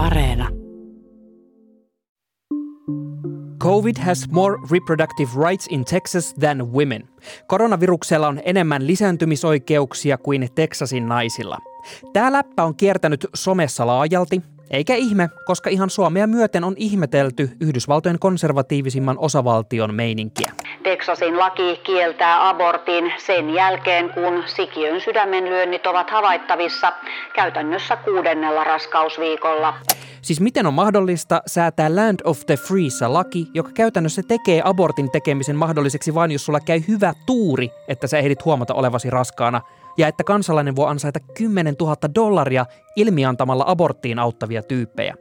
Areena. COVID has more reproductive rights in Texas than women. Koronaviruksella on enemmän lisääntymisoikeuksia kuin Texasin naisilla. Tämä läppä on kiertänyt somessa laajalti, eikä ihme, koska ihan Suomea myöten on ihmetelty Yhdysvaltojen konservatiivisimman osavaltion meininkiä. Teksasin laki kieltää abortin sen jälkeen, kun sikiön sydämenlyönnit ovat havaittavissa käytännössä kuudennella raskausviikolla. Siis miten on mahdollista säätää Land of the Freesa laki, joka käytännössä tekee abortin tekemisen mahdolliseksi vain jos sulla käy hyvä tuuri, että sä ehdit huomata olevasi raskaana, ja että kansalainen voi ansaita 10 000 dollaria ilmiantamalla aborttiin auttavia tyyppejä.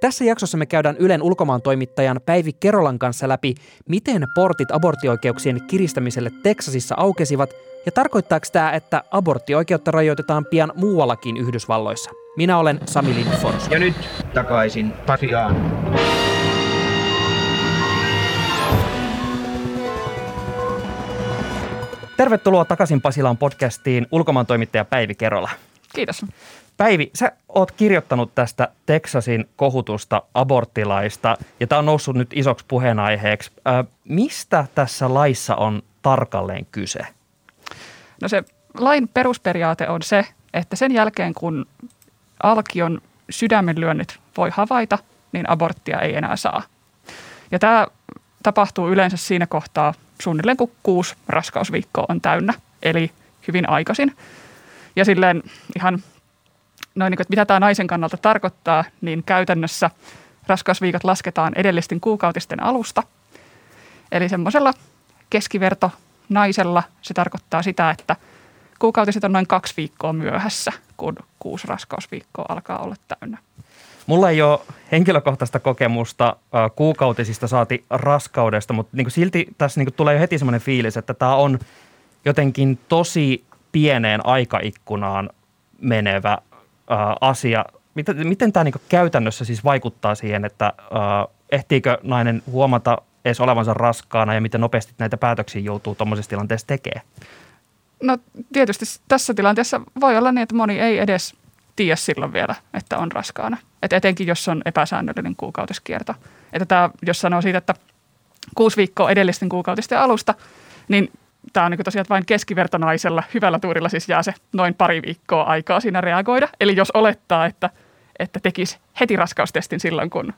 Tässä jaksossa me käydään Ylen ulkomaan toimittajan Päivi Kerolan kanssa läpi, miten portit aborttioikeuksien kiristämiselle Teksasissa aukesivat ja tarkoittaako tämä, että aborttioikeutta rajoitetaan pian muuallakin Yhdysvalloissa. Minä olen Sami Lindfors. Ja nyt takaisin Pasiaan. Tervetuloa takaisin Pasilaan podcastiin ulkomaan toimittaja Päivi Kerola. Kiitos. Päivi, sä oot kirjoittanut tästä Teksasin kohutusta aborttilaista, ja tämä on noussut nyt isoksi puheenaiheeksi. Ö, mistä tässä laissa on tarkalleen kyse? No se lain perusperiaate on se, että sen jälkeen kun alkion sydämenlyönnit voi havaita, niin aborttia ei enää saa. Ja tämä tapahtuu yleensä siinä kohtaa suunnilleen kun kuusi raskausviikkoa on täynnä, eli hyvin aikaisin. Ja silleen ihan noin niin kuin, että mitä tämä naisen kannalta tarkoittaa, niin käytännössä raskausviikot lasketaan edellisten kuukautisten alusta. Eli semmoisella keskiverto naisella se tarkoittaa sitä, että kuukautiset on noin kaksi viikkoa myöhässä, kun kuusi raskausviikkoa alkaa olla täynnä. Mulla ei ole henkilökohtaista kokemusta kuukautisista saati raskaudesta, mutta niin silti tässä niin tulee jo heti semmoinen fiilis, että tämä on jotenkin tosi pieneen aikaikkunaan menevä asia. Miten, miten tämä niin käytännössä siis vaikuttaa siihen, että äh, ehtiikö nainen huomata edes olevansa raskaana ja miten nopeasti näitä päätöksiä joutuu tuommoisessa tilanteessa tekemään? No tietysti tässä tilanteessa voi olla niin, että moni ei edes tiedä silloin vielä, että on raskaana. Et etenkin jos on epäsäännöllinen kuukautiskierto. Että tämä, jos sanoo siitä, että kuusi viikkoa edellisten kuukautisten alusta, niin tämä on niin tosiaan vain keskivertonaisella hyvällä tuurilla siis jää se noin pari viikkoa aikaa siinä reagoida. Eli jos olettaa, että, että tekisi heti raskaustestin silloin, kun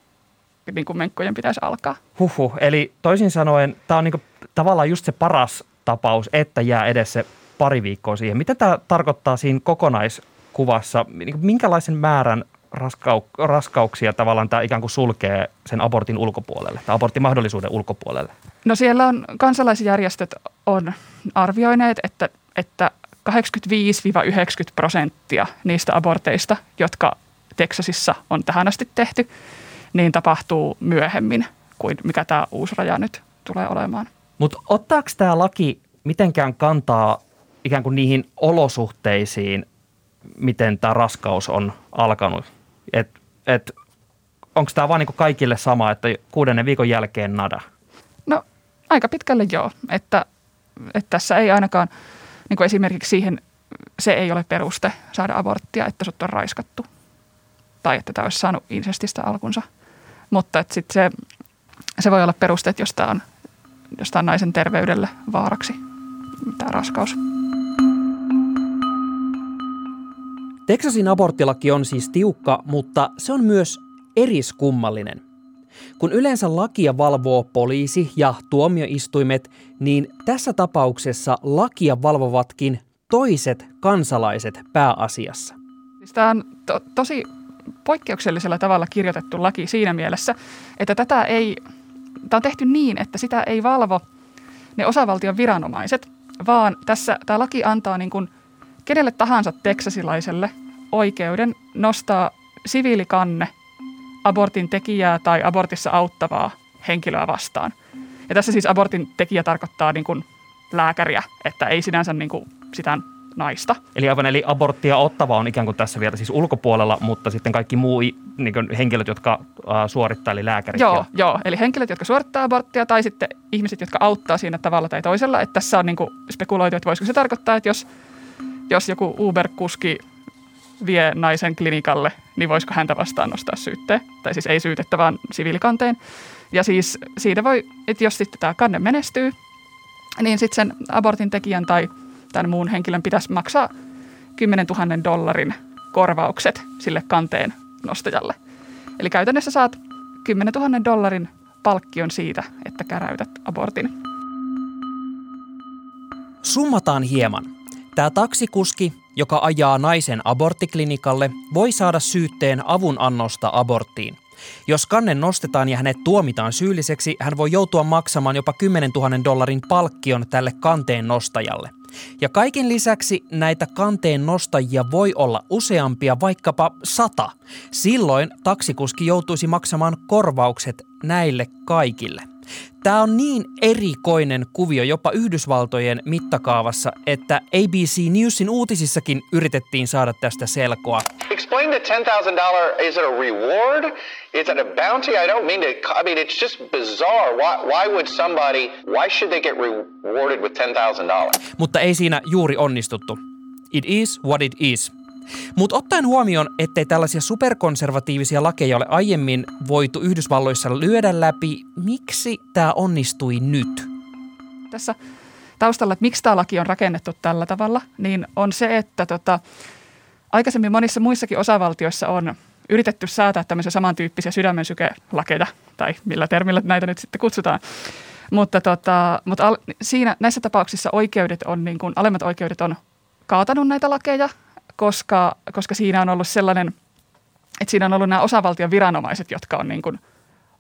niin kuin menkkojen pitäisi alkaa. Huhu, eli toisin sanoen tämä on niin tavallaan just se paras tapaus, että jää edes se pari viikkoa siihen. Mitä tämä tarkoittaa siinä kokonaiskuvassa? Niin minkälaisen määrän raskau- raskauksia tavallaan tämä ikään kuin sulkee sen abortin ulkopuolelle tai aborttimahdollisuuden ulkopuolelle? No siellä on kansalaisjärjestöt on arvioineet, että, että 85-90 prosenttia niistä aborteista, jotka Teksasissa on tähän asti tehty, niin tapahtuu myöhemmin kuin mikä tämä uusi raja nyt tulee olemaan. Mutta ottaako tämä laki mitenkään kantaa ikään kuin niihin olosuhteisiin, miten tämä raskaus on alkanut? Et, et, Onko tämä vaan niin kaikille sama, että kuudennen viikon jälkeen nada? No aika pitkälle joo, että, että tässä ei ainakaan niin esimerkiksi siihen, se ei ole peruste saada aborttia, että sut on raiskattu tai että tämä olisi saanut insestistä alkunsa. Mutta että sit se, se voi olla peruste, jos tämä on, on naisen terveydelle vaaraksi, tämä raskaus. Teksasin aborttilaki on siis tiukka, mutta se on myös eriskummallinen. Kun yleensä lakia valvoo poliisi ja tuomioistuimet, niin tässä tapauksessa lakia valvovatkin toiset kansalaiset pääasiassa. Siis tämä on to- tosi poikkeuksellisella tavalla kirjoitettu laki siinä mielessä, että tätä ei, tämä on tehty niin, että sitä ei valvo ne osavaltion viranomaiset, vaan tässä tämä laki antaa niin kuin kenelle tahansa teksasilaiselle oikeuden nostaa siviilikanne abortin tekijää tai abortissa auttavaa henkilöä vastaan. Ja tässä siis abortin tekijä tarkoittaa niin kuin lääkäriä, että ei sinänsä niin kuin sitä naista. Eli aivan, eli aborttia ottava on ikään kuin tässä vielä siis ulkopuolella, mutta sitten kaikki muu niin kuin henkilöt, jotka suorittaa, eli lääkärit. Joo, ja... joo, eli henkilöt, jotka suorittaa aborttia tai sitten ihmiset, jotka auttaa siinä tavalla tai toisella. Että tässä on niin kuin spekuloitu, että voisiko se tarkoittaa, että jos, jos joku Uber-kuski vie naisen klinikalle, niin voisiko häntä vastaan nostaa syytteen. Tai siis ei syytettä, vaan siviilikanteen. Ja siis siitä voi, että jos sitten tämä kanne menestyy, niin sitten sen abortin tekijän tai tämän muun henkilön pitäisi maksaa 10 000 dollarin korvaukset sille kanteen nostajalle. Eli käytännössä saat 10 000 dollarin palkkion siitä, että käräytät abortin. Summataan hieman. Tämä taksikuski, joka ajaa naisen aborttiklinikalle, voi saada syytteen avunannosta aborttiin. Jos kanne nostetaan ja hänet tuomitaan syylliseksi, hän voi joutua maksamaan jopa 10 000 dollarin palkkion tälle kanteen nostajalle. Ja kaiken lisäksi näitä kanteen nostajia voi olla useampia, vaikkapa sata. Silloin taksikuski joutuisi maksamaan korvaukset näille kaikille. Tämä on niin erikoinen kuvio jopa Yhdysvaltojen mittakaavassa, että ABC Newsin uutisissakin yritettiin saada tästä selkoa. Explain the $10,000, is it a reward? Is it a bounty? I don't mean to, I mean, it's just bizarre. Why, why would somebody, why should they get rewarded with $10,000? Mutta ei siinä juuri onnistuttu. It is what it is. Mutta ottaen huomioon, ettei tällaisia superkonservatiivisia lakeja ole aiemmin voitu Yhdysvalloissa lyödä läpi, miksi tämä onnistui nyt? Tässä taustalla, että miksi tämä laki on rakennettu tällä tavalla, niin on se, että tota, aikaisemmin monissa muissakin osavaltioissa on yritetty säätää tämmöisiä samantyyppisiä sydämen sykelakeja, tai millä termillä näitä nyt sitten kutsutaan. Mutta, tota, mutta al, siinä, näissä tapauksissa oikeudet on, niin kuin, alemmat oikeudet on kaatanut näitä lakeja koska, koska siinä on ollut sellainen, että siinä on ollut nämä osavaltion viranomaiset, jotka on niin kuin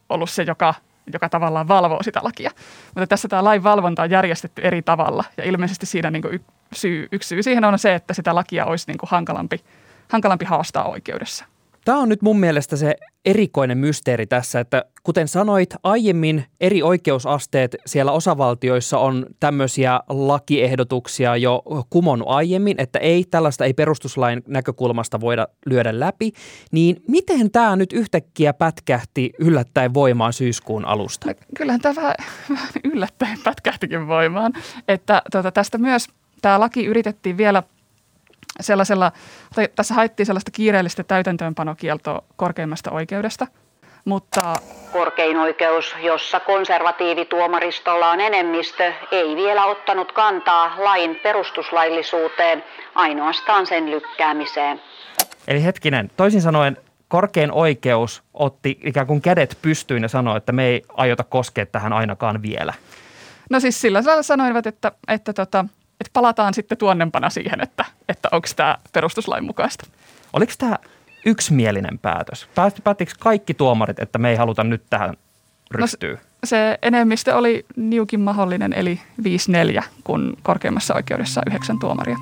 ollut se, joka, joka tavallaan valvoo sitä lakia. Mutta tässä tämä lain valvonta on järjestetty eri tavalla ja ilmeisesti siinä niin kuin y, syy, yksi syy siihen on se, että sitä lakia olisi niin kuin hankalampi, hankalampi haastaa oikeudessa. Tämä on nyt mun mielestä se erikoinen mysteeri tässä, että kuten sanoit, aiemmin eri oikeusasteet siellä osavaltioissa on tämmöisiä lakiehdotuksia jo kumonnut aiemmin, että ei, tällaista ei perustuslain näkökulmasta voida lyödä läpi, niin miten tämä nyt yhtäkkiä pätkähti yllättäen voimaan syyskuun alusta? Kyllähän tämä yllättäen pätkähtikin voimaan, että tuota, tästä myös tämä laki yritettiin vielä – sellaisella, tai tässä haettiin sellaista kiireellistä täytäntöönpanokieltoa korkeimmasta oikeudesta, mutta... Korkein oikeus, jossa konservatiivituomaristolla on enemmistö, ei vielä ottanut kantaa lain perustuslaillisuuteen, ainoastaan sen lykkäämiseen. Eli hetkinen, toisin sanoen korkein oikeus otti ikään kuin kädet pystyyn ja sanoi, että me ei aiota koskea tähän ainakaan vielä. No siis sillä sanoivat, että, että tota, että palataan sitten tuonnempana siihen, että, että onko tämä perustuslain mukaista. Oliko tämä yksimielinen päätös? Päättikö kaikki tuomarit, että me ei haluta nyt tähän ryhtyä? No, se enemmistö oli niukin mahdollinen, eli 5-4, kun korkeimmassa oikeudessa yhdeksän tuomaria.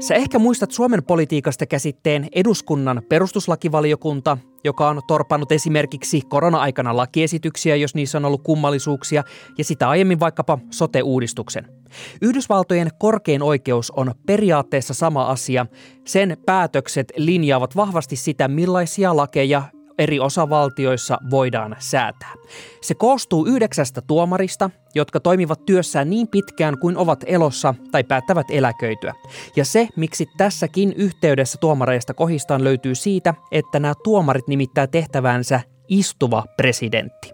Sä ehkä muistat Suomen politiikasta käsitteen eduskunnan perustuslakivaliokunta, joka on torpannut esimerkiksi korona-aikana lakiesityksiä, jos niissä on ollut kummallisuuksia, ja sitä aiemmin vaikkapa sote-uudistuksen. Yhdysvaltojen korkein oikeus on periaatteessa sama asia. Sen päätökset linjaavat vahvasti sitä, millaisia lakeja eri osavaltioissa voidaan säätää. Se koostuu yhdeksästä tuomarista, jotka toimivat työssään niin pitkään kuin ovat elossa tai päättävät eläköityä. Ja se, miksi tässäkin yhteydessä tuomareista kohistaan löytyy siitä, että nämä tuomarit nimittää tehtävänsä istuva presidentti.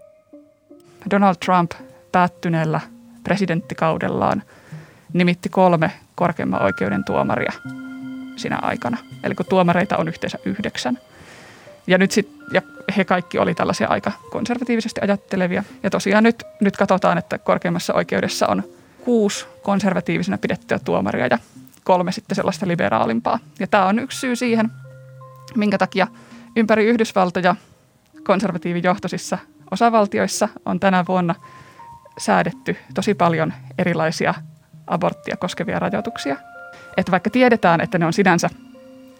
Donald Trump päättyneellä presidenttikaudellaan nimitti kolme korkeimman oikeuden tuomaria sinä aikana. Eli kun tuomareita on yhteensä yhdeksän – ja nyt sit, ja he kaikki oli tällaisia aika konservatiivisesti ajattelevia. Ja tosiaan nyt, nyt katsotaan, että korkeimmassa oikeudessa on kuusi konservatiivisena pidettyä tuomaria ja kolme sitten sellaista liberaalimpaa. Ja tämä on yksi syy siihen, minkä takia ympäri Yhdysvaltoja konservatiivijohtoisissa osavaltioissa on tänä vuonna säädetty tosi paljon erilaisia aborttia koskevia rajoituksia. Että vaikka tiedetään, että ne on sinänsä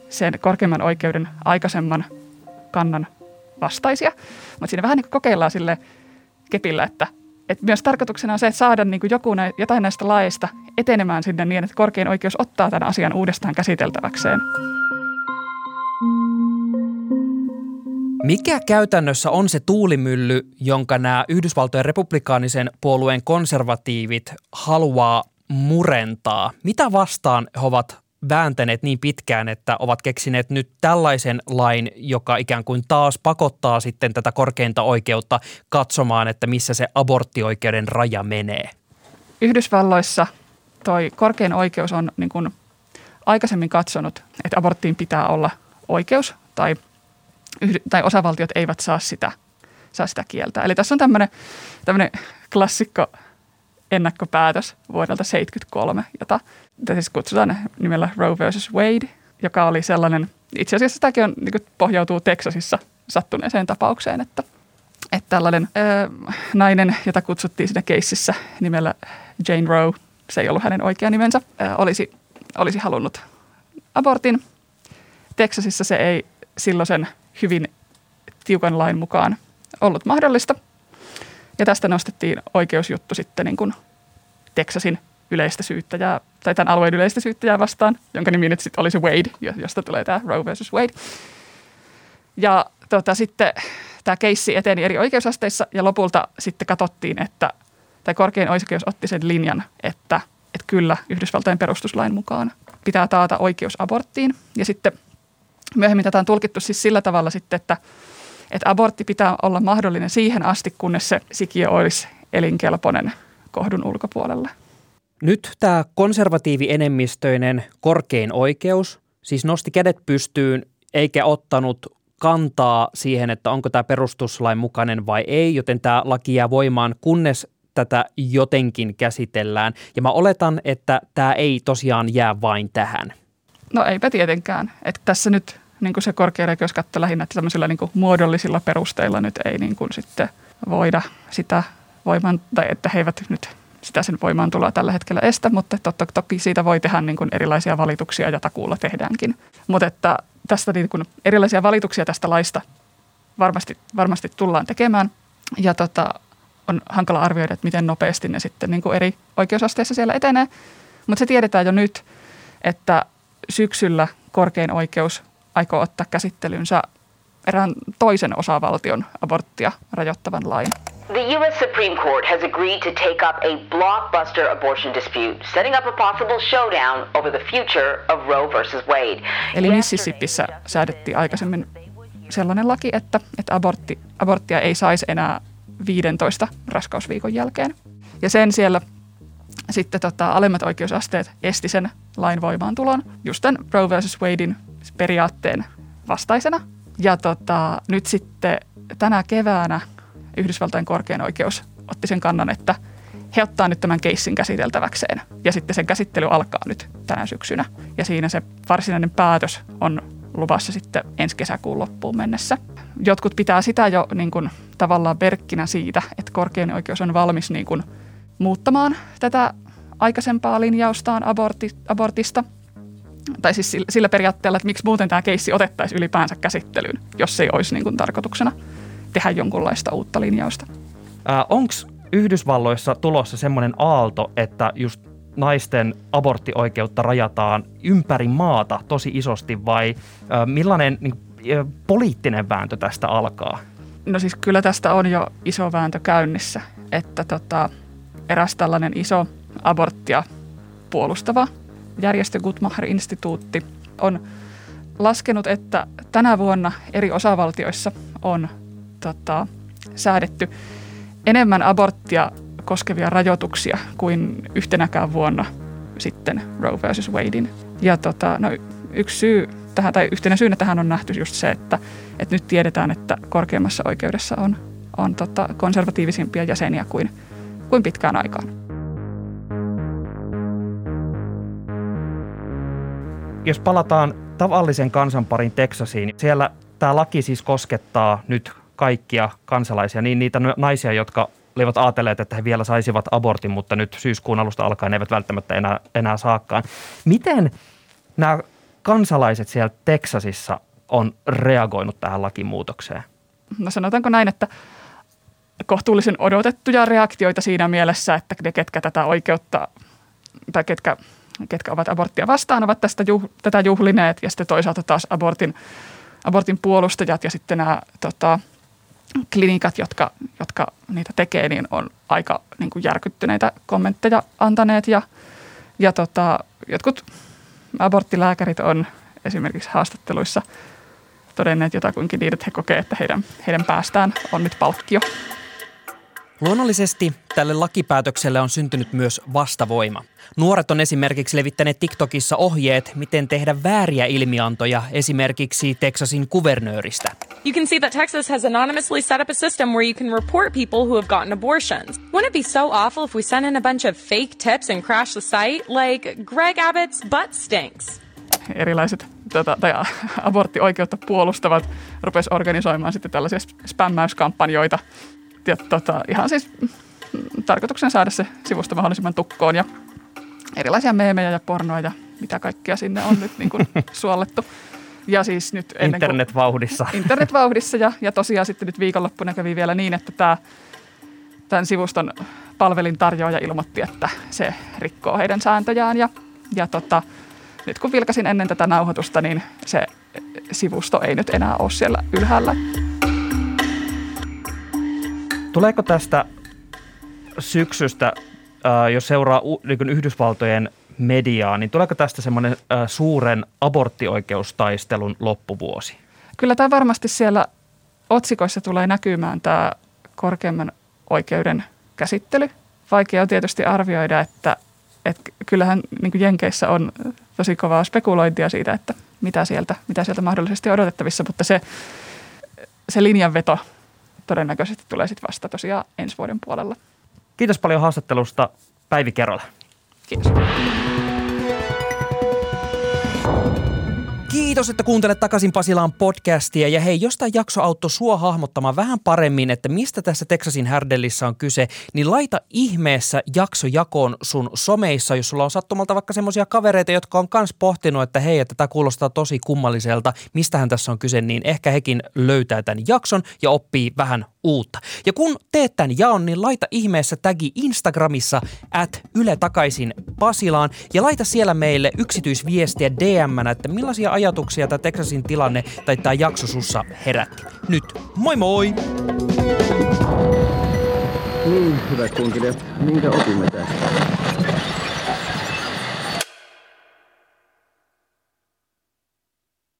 sen korkeimman oikeuden aikaisemman kannan vastaisia. Mutta siinä vähän niin kuin kokeillaan sille kepillä, että, että myös tarkoituksena on se, että saada niin kuin joku nä, jotain näistä laeista etenemään sinne niin, että korkein oikeus ottaa tämän asian uudestaan käsiteltäväkseen. Mikä käytännössä on se tuulimylly, jonka nämä Yhdysvaltojen republikaanisen puolueen konservatiivit haluaa murentaa? Mitä vastaan he ovat vääntäneet niin pitkään, että ovat keksineet nyt tällaisen lain, joka ikään kuin taas pakottaa sitten tätä korkeinta oikeutta katsomaan, että missä se aborttioikeuden raja menee? Yhdysvalloissa toi korkein oikeus on niin kuin aikaisemmin katsonut, että aborttiin pitää olla oikeus tai, tai osavaltiot eivät saa sitä, saa sitä kieltä. Eli tässä on tämmöinen klassikko ennakkopäätös vuodelta 1973, jota siis kutsutaan nimellä Roe versus Wade, joka oli sellainen, itse asiassa tämäkin on, niin pohjautuu Texasissa sattuneeseen tapaukseen, että, että tällainen ö, nainen, jota kutsuttiin siinä keississä nimellä Jane Roe, se ei ollut hänen oikea nimensä, ö, olisi, olisi halunnut abortin. Texasissa se ei silloisen hyvin tiukan lain mukaan ollut mahdollista – ja tästä nostettiin oikeusjuttu sitten niin kuin Texasin yleistä syyttäjää, tai tämän alueen yleistä syyttäjää vastaan, jonka nimi nyt sitten olisi Wade, josta tulee tämä Roe versus Wade. Ja tota, sitten tämä keissi eteni eri oikeusasteissa ja lopulta sitten katsottiin, että tai korkein oikeus otti sen linjan, että, että kyllä Yhdysvaltain perustuslain mukaan pitää taata oikeus aborttiin. Ja sitten myöhemmin tätä on tulkittu siis sillä tavalla sitten, että että abortti pitää olla mahdollinen siihen asti, kunnes se sikiö olisi elinkelpoinen kohdun ulkopuolella. Nyt tämä konservatiivienemmistöinen korkein oikeus siis nosti kädet pystyyn eikä ottanut kantaa siihen, että onko tämä perustuslain mukainen vai ei, joten tämä laki jää voimaan, kunnes tätä jotenkin käsitellään. Ja mä oletan, että tämä ei tosiaan jää vain tähän. No eipä tietenkään. Että tässä nyt niin kuin se korkeaoikeus katsoi lähinnä, että tämmöisillä niin kuin muodollisilla perusteilla nyt ei niin kuin sitten voida sitä voimaan, tai että he eivät nyt sitä sen voimaan tulla tällä hetkellä estä, mutta totta, toki siitä voi tehdä niin kuin erilaisia valituksia ja takuulla tehdäänkin. Mutta että tästä niin kuin erilaisia valituksia tästä laista varmasti, varmasti tullaan tekemään ja tota, on hankala arvioida, että miten nopeasti ne sitten niin kuin eri oikeusasteissa siellä etenee. Mutta se tiedetään jo nyt, että syksyllä korkein oikeus aikoo ottaa käsittelynsä erään toisen osavaltion aborttia rajoittavan lain. The U.S. Supreme Court has agreed to take up a blockbuster abortion dispute, setting up a possible showdown over the future of Roe versus Wade. Eli Mississippissä säädettiin aikaisemmin sellainen laki, että, että abortti, aborttia ei saisi enää 15 raskausviikon jälkeen. Ja sen siellä sitten tota, alemmat oikeusasteet esti sen lain voimaantulon just tämän Roe versus Wadein periaatteen vastaisena. Ja tota, nyt sitten tänä keväänä Yhdysvaltain korkein oikeus otti sen kannan, että he ottaa nyt tämän keissin käsiteltäväkseen. Ja sitten sen käsittely alkaa nyt tänä syksynä. Ja siinä se varsinainen päätös on luvassa sitten ensi kesäkuun loppuun mennessä. Jotkut pitää sitä jo niin kuin, tavallaan verkkinä siitä, että korkein oikeus on valmis niin kuin, muuttamaan tätä aikaisempaa linjaustaan aborti, abortista – tai siis sillä, sillä periaatteella, että miksi muuten tämä keissi otettaisiin ylipäänsä käsittelyyn, jos ei olisi niin kuin tarkoituksena tehdä jonkunlaista uutta linjausta. Äh, Onko Yhdysvalloissa tulossa semmoinen aalto, että just naisten aborttioikeutta rajataan ympäri maata tosi isosti vai äh, millainen niin, äh, poliittinen vääntö tästä alkaa? No siis kyllä tästä on jo iso vääntö käynnissä, että tota, eräs tällainen iso aborttia puolustava järjestö Guttmacher-instituutti on laskenut, että tänä vuonna eri osavaltioissa on tota, säädetty enemmän aborttia koskevia rajoituksia kuin yhtenäkään vuonna sitten Roe versus Wadein. Ja tota, no, yksi syy tähän, tai yhtenä syynä tähän on nähty just se, että, että nyt tiedetään, että korkeimmassa oikeudessa on, on tota, konservatiivisimpia jäseniä kuin, kuin pitkään aikaan. Jos palataan tavallisen kansanparin Teksasiin, siellä tämä laki siis koskettaa nyt kaikkia kansalaisia, niin niitä naisia, jotka olivat ajatelleet, että he vielä saisivat abortin, mutta nyt syyskuun alusta alkaen eivät välttämättä enää, enää saakaan. Miten nämä kansalaiset siellä Teksasissa on reagoinut tähän lakimuutokseen? No sanotaanko näin, että kohtuullisen odotettuja reaktioita siinä mielessä, että ne, ketkä tätä oikeutta tai ketkä ketkä ovat aborttia vastaan, ovat tästä juh, tätä juhlineet ja sitten toisaalta taas abortin, abortin puolustajat ja sitten nämä tota, klinikat, jotka, jotka niitä tekee, niin on aika niin kuin järkyttyneitä kommentteja antaneet ja, ja tota, jotkut aborttilääkärit on esimerkiksi haastatteluissa todenneet jotakuinkin niin, että he kokee, että heidän, heidän päästään on nyt palkkio. Luonnollisesti tälle lakipäätökselle on syntynyt myös vastavoima. Nuoret on esimerkiksi levittäneet TikTokissa ohjeet, miten tehdä vääriä ilmiantoja, esimerkiksi Texasin kuvernööristä. You can see that Texas has anonymously set up a system where you can report people who have gotten abortions. Wouldn't it be so awful if we sent in a bunch of fake tips and crashed the site, like Greg Abbott's butt stinks? Erilaiset tota, tai aborttioikeutta puolustavat rupes organisoimaan sitten tällaisia spämmäyskampanjoita ja tota, ihan siis tarkoituksen saada se sivusto mahdollisimman tukkoon ja erilaisia meemejä ja pornoa ja mitä kaikkea sinne on nyt niin kuin suollettu. Ja siis nyt ennen internetvauhdissa. Internetvauhdissa ja, ja tosiaan sitten nyt viikonloppuna kävi vielä niin, että tämä, tämän sivuston palvelin tarjoaja ilmoitti, että se rikkoo heidän sääntöjään ja, ja tota, nyt kun vilkasin ennen tätä nauhoitusta, niin se sivusto ei nyt enää ole siellä ylhäällä. Tuleeko tästä syksystä, äh, jos seuraa niin Yhdysvaltojen mediaa, niin tuleeko tästä semmoinen äh, suuren aborttioikeustaistelun loppuvuosi? Kyllä tämä varmasti siellä otsikoissa tulee näkymään tämä korkeimman oikeuden käsittely. Vaikea on tietysti arvioida, että, että kyllähän niin Jenkeissä on tosi kovaa spekulointia siitä, että mitä sieltä, mitä sieltä mahdollisesti odotettavissa, mutta se, se linjanveto todennäköisesti tulee sitten vasta tosiaan ensi vuoden puolella. Kiitos paljon haastattelusta Päivi Kerola. Kiitos. Kiitos, että kuuntelet takaisin Pasilaan podcastia. Ja hei, jos tämä jakso auttoi sua hahmottamaan vähän paremmin, että mistä tässä Texasin härdellissä on kyse, niin laita ihmeessä jakso jakoon sun someissa, jos sulla on sattumalta vaikka semmoisia kavereita, jotka on kans pohtinut, että hei, että tämä kuulostaa tosi kummalliselta, mistähän tässä on kyse, niin ehkä hekin löytää tämän jakson ja oppii vähän uutta. Ja kun teet tämän jaon, niin laita ihmeessä tagi Instagramissa at Yle takaisin Pasilaan ja laita siellä meille yksityisviestiä dm että millaisia ajatuksia tämä Texasin tilanne tai tämä jakso sussa herätti. Nyt, moi moi! Niin, hyvät kunkilijat, minkä opimme tästä?